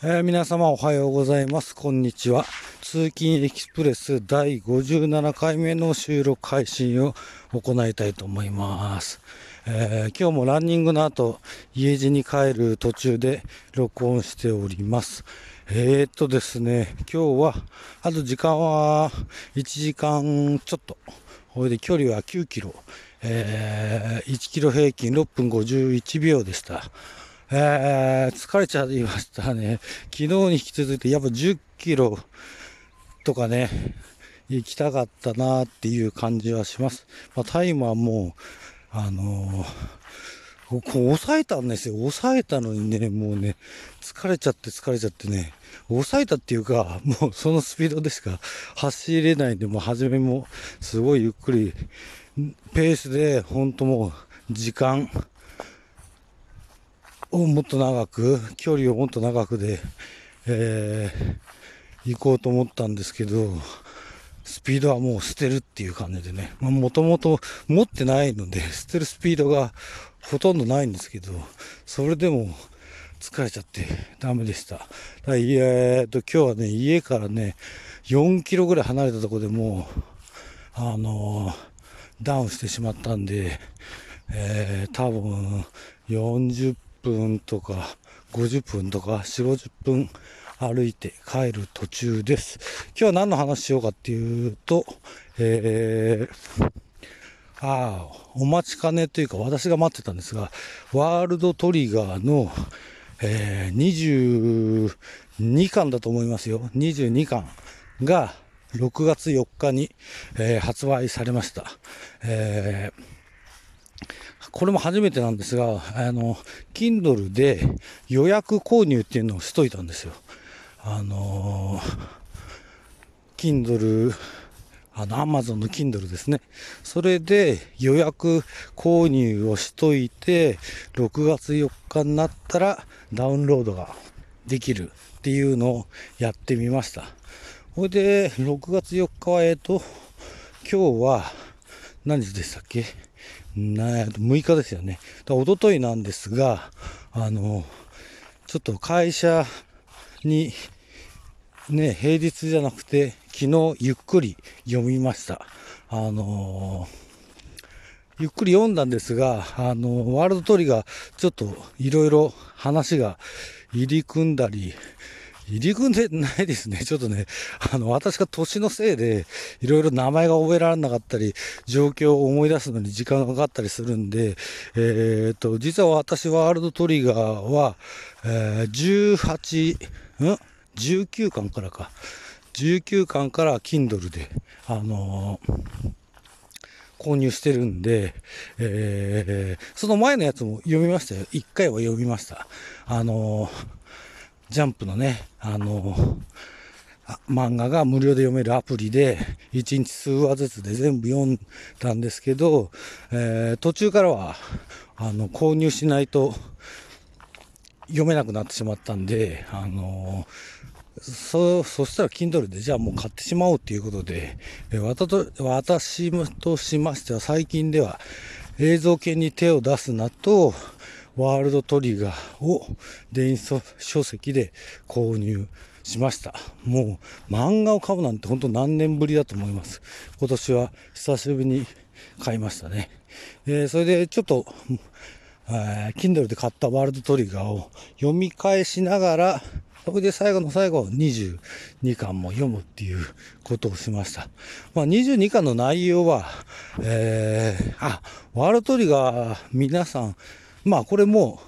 えー、皆様おはようございます。こんにちは。通勤エキスプレス第57回目の収録配信を行いたいと思います。えー、今日もランニングの後、家路に帰る途中で録音しております。えー、っとですね、今日は、あと時間は1時間ちょっと。これで距離は9キロ。えー、1キロ平均6分51秒でした。えー、疲れちゃいましたね。昨日に引き続いて、やっぱ10キロとかね、行きたかったなっていう感じはします。まあ、タイムはもう、あのー、こう抑えたんですよ。抑えたのにね、もうね、疲れちゃって疲れちゃってね、抑えたっていうか、もうそのスピードでしか走れないんで、もう初めもすごいゆっくり、ペースで、ほんともう時間、をもっと長く、距離をもっと長くで、えー、行こうと思ったんですけど、スピードはもう捨てるっていう感じでね、もともと持ってないので、捨てるスピードがほとんどないんですけど、それでも疲れちゃってダメでした。だえー、と今日はね、家からね、4キロぐらい離れたとこでもう、あのー、ダウンしてしまったんで、えー、多分40分とか50分とか4、50分歩いて帰る途中です。今日は何の話しようかっていうと、えー、ああ、お待ちかねというか私が待ってたんですが、ワールドトリガーの、えー、22巻だと思いますよ。22巻が6月4日に、えー、発売されました。えーこれも初めてなんですが、あの、Kindle で予約購入っていうのをしといたんですよ。あの、Kindle、あの、Amazon の Kindle ですね。それで予約購入をしといて、6月4日になったらダウンロードができるっていうのをやってみました。ほいで、6月4日は、えっと、今日は何時でしたっけ？6日ですよね。だ一昨日なんですが、あの、ちょっと会社に、ね、平日じゃなくて、昨日ゆっくり読みました。あのゆっくり読んだんですが、あのワールドトリガー、ちょっといろいろ話が入り組んだり、入り組んでないですね。ちょっとね、あの、私が年のせいで、いろいろ名前が覚えられなかったり、状況を思い出すのに時間がかかったりするんで、えー、っと、実は私ワールドトリガーは、えー、18、ん ?19 巻からか。19巻から Kindle で、あのー購入してるんで、えー、その前のやつも読みましたよ。一回は読みました。あのージャンプのね、あの漫画が無料で読めるアプリで、1日数話ずつで全部読んだんですけど、えー、途中からは、あの、購入しないと読めなくなってしまったんで、あのそ、そしたら Kindle でじゃあもう買ってしまおうっていうことで、え私としましては最近では映像系に手を出すなと、ワールドトリガーを電子書籍で購入しました。もう漫画を買うなんて本当何年ぶりだと思います。今年は久しぶりに買いましたね。えー、それでちょっと、えー、Kindle で買ったワールドトリガーを読み返しながら、それで最後の最後22巻も読むっていうことをしました。まあ、22巻の内容は、えー、あ、ワールドトリガー皆さんまあこれも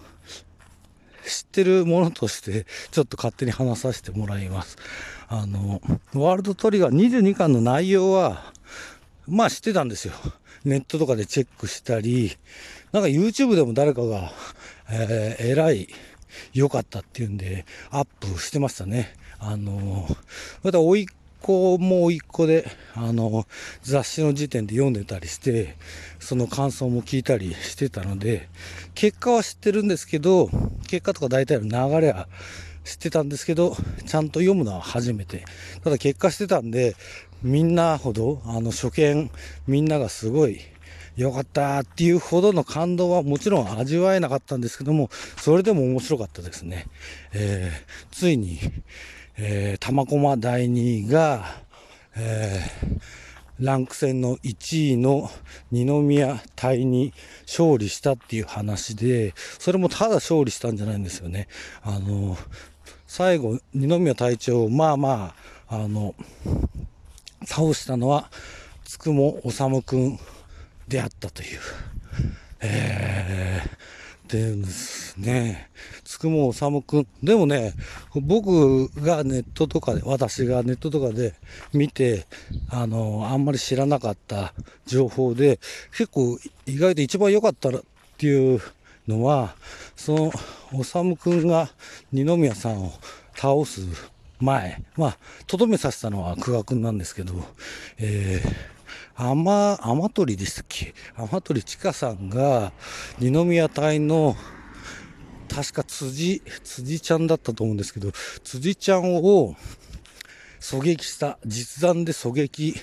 知ってるものとしてちょっと勝手に話させてもらいます。あの、ワールドトリガー22巻の内容は、まあ知ってたんですよ。ネットとかでチェックしたり、なんか YouTube でも誰かが、えー、偉い、良かったっていうんで、アップしてましたね。あの、また、おい個もう一個で、あの、雑誌の時点で読んでたりして、その感想も聞いたりしてたので、結果は知ってるんですけど、結果とか大体の流れは知ってたんですけど、ちゃんと読むのは初めて。ただ結果してたんで、みんなほど、あの、初見、みんながすごい、よかったっていうほどの感動はもちろん味わえなかったんですけども、それでも面白かったですね。えー、ついに、えー、玉駒第2位が、えー、ランク戦の1位の二宮隊に勝利したっていう話で、それもただ勝利したんじゃないんですよね。あの、最後、二宮隊長、まあまあ、あの、倒したのは、つくもおさむくんであったという。えー、でですね、つくもおさむくん。でもね、僕がネットとかで、私がネットとかで見て、あの、あんまり知らなかった情報で、結構意外と一番良かったっていうのは、その、おさむくんが二宮さんを倒す前、まあ、とどめさせたのは久我君なんですけど、えー、甘、甘鳥でしたっけ？甘鳥千佳さんが二宮隊の確か辻、辻ちゃんだったと思うんですけど、辻ちゃんを狙撃した、実弾で狙撃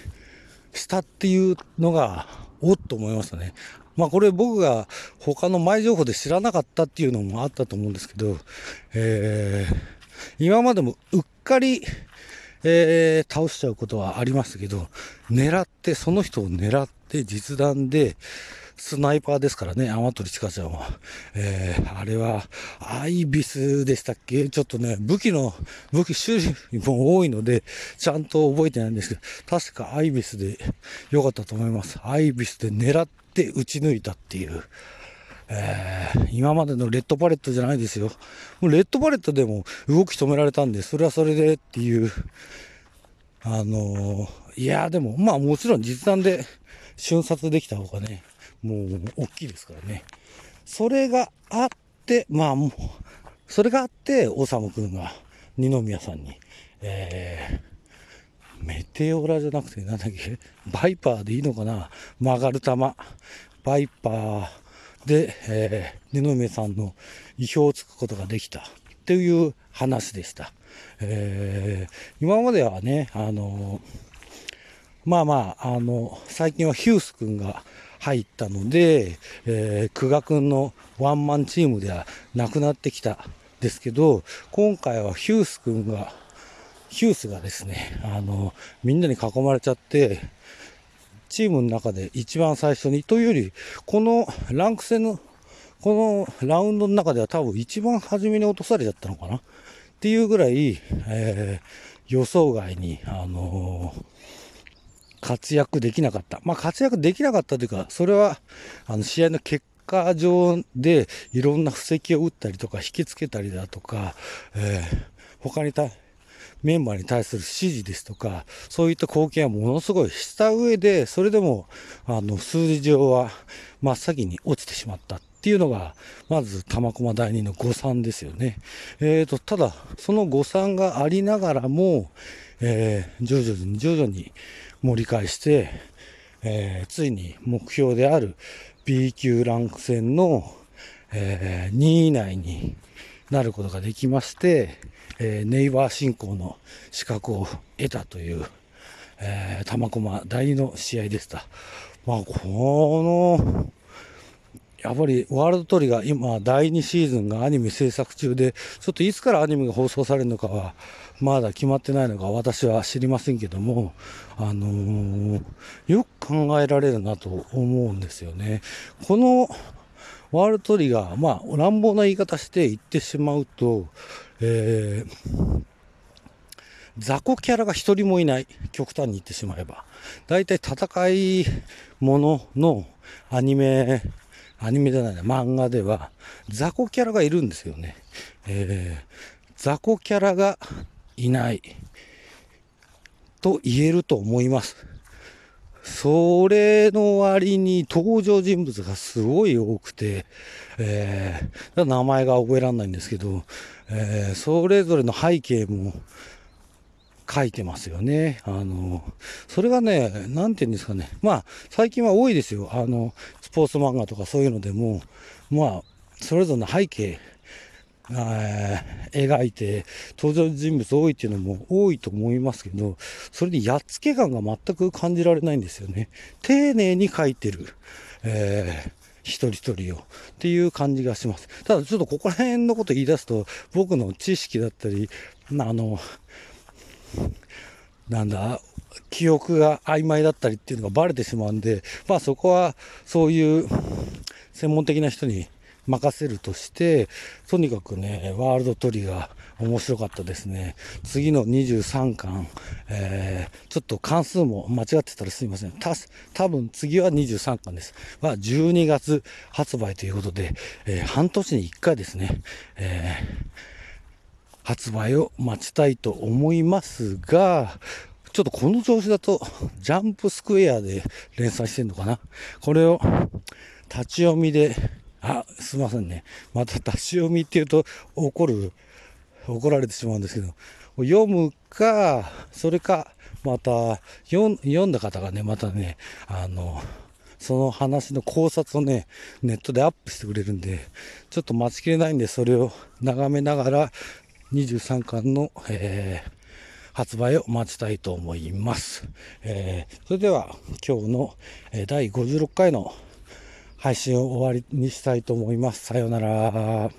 したっていうのが、おっと思いましたね。まあこれ僕が他の前情報で知らなかったっていうのもあったと思うんですけど、えー、今までもうっかり、えー、倒しちゃうことはありましたけど、狙って、その人を狙って実弾で、スナイパーですからね、天鳥千佳ちゃんは。えー、あれは、アイビスでしたっけ？ちょっとね、武器の、武器種類も多いので、ちゃんと覚えてないんですけど、確かアイビスで良かったと思います。アイビスで狙って撃ち抜いたっていう。えー、今までのレッドパレットじゃないですよ。もうレッドパレットでも動き止められたんで、それはそれでっていう、あのー、いや、でも、まあもちろん実弾で瞬殺できた方がね、もう大きいですからね。それがあって、まあもう、それがあって、オサム君が二宮さんに、えー、メテオラじゃなくて、なんだっけ、バイパーでいいのかな？曲がる球。バイパー、で、えー、二宮さんの意表をつくことができたっていう話でした。えー、今まではね、あのまあまあ、あの、最近はヒュース君が入ったので、えー、久我君のワンマンチームではなくなってきたですけど、今回はヒュース君が、ヒュースがですね、あの、みんなに囲まれちゃって、チームの中で一番最初に、というより、このランク戦の、このラウンドの中では多分一番初めに落とされちゃったのかな？っていうぐらい、えー、予想外に、あのー、活躍できなかった。まあ、活躍できなかったというか、それは、あの、試合の結果上でいろんな布石を打ったりとか、引きつけたりだとか、えー、他にた、メンバーに対する指示ですとか、そういった貢献はものすごいした上で、それでも、あの、数字上は真っ先に落ちてしまったっていうのが、まず玉駒第二の誤算ですよね。えーと、ただ、その誤算がありながらも、えー、徐々に徐々に盛り返して、えー、ついに目標である B 級ランク戦の、えー、2位以内になることができまして、えー、ネイバー進行の資格を得たという、えー、玉駒第2の試合でした。まあ、この、やっぱりワールドトリガー、今、第2シーズンがアニメ制作中で、ちょっといつからアニメが放送されるのかは、まだ決まってないのか私は知りませんけども、あのー、よく考えられるなと思うんですよね。このワールドトリガー、まあ、乱暴な言い方して言ってしまうと、えー、雑魚キャラが一人もいない。極端に言ってしまえば。だいたい戦いもののアニメ、アニメじゃないな、漫画では雑魚キャラがいるんですよね。えー、雑魚キャラがいないと言えると思います。それの割に登場人物がすごい多くて、えー、名前が覚えられないんですけど、えー、それぞれの背景も書いてますよね。あの、それがね、なんて言うんですかね。まあ、最近は多いですよ。あの、スポーツ漫画とかそういうのでも、まあ、それぞれの背景、描いて登場人物多いっていうのも多いと思いますけど、それでやっつけ感が全く感じられないんですよね。丁寧に描いてる。えー一人一人をっていう感じがします。ただちょっとここら辺のこと言い出すと僕の知識だったり、あの、なんだ、記憶が曖昧だったりっていうのがバレてしまうんで、まあそこはそういう専門的な人に任せるとして、とにかくね、ワールドトリガー面白かったですね。次の23巻、えー、ちょっと関数も間違ってたらすいません。た、多分次は23巻です。は、12月発売ということで、えー、半年に1回ですね、えー、発売を待ちたいと思いますが、ちょっとこの調子だと、ジャンプスクエアで連載してんのかなこれを立ち読みで、あ、すいませんね。また立ち読みっていうと怒る怒られてしまうんですけど、読むか、それか、また、読んだ方がね、またね、あの、その話の考察をね、ネットでアップしてくれるんで、ちょっと待ちきれないんで、それを眺めながら、23巻の、えー、発売を待ちたいと思います。えー、それでは、今日の、えー、第56回の配信を終わりにしたいと思います。さようなら。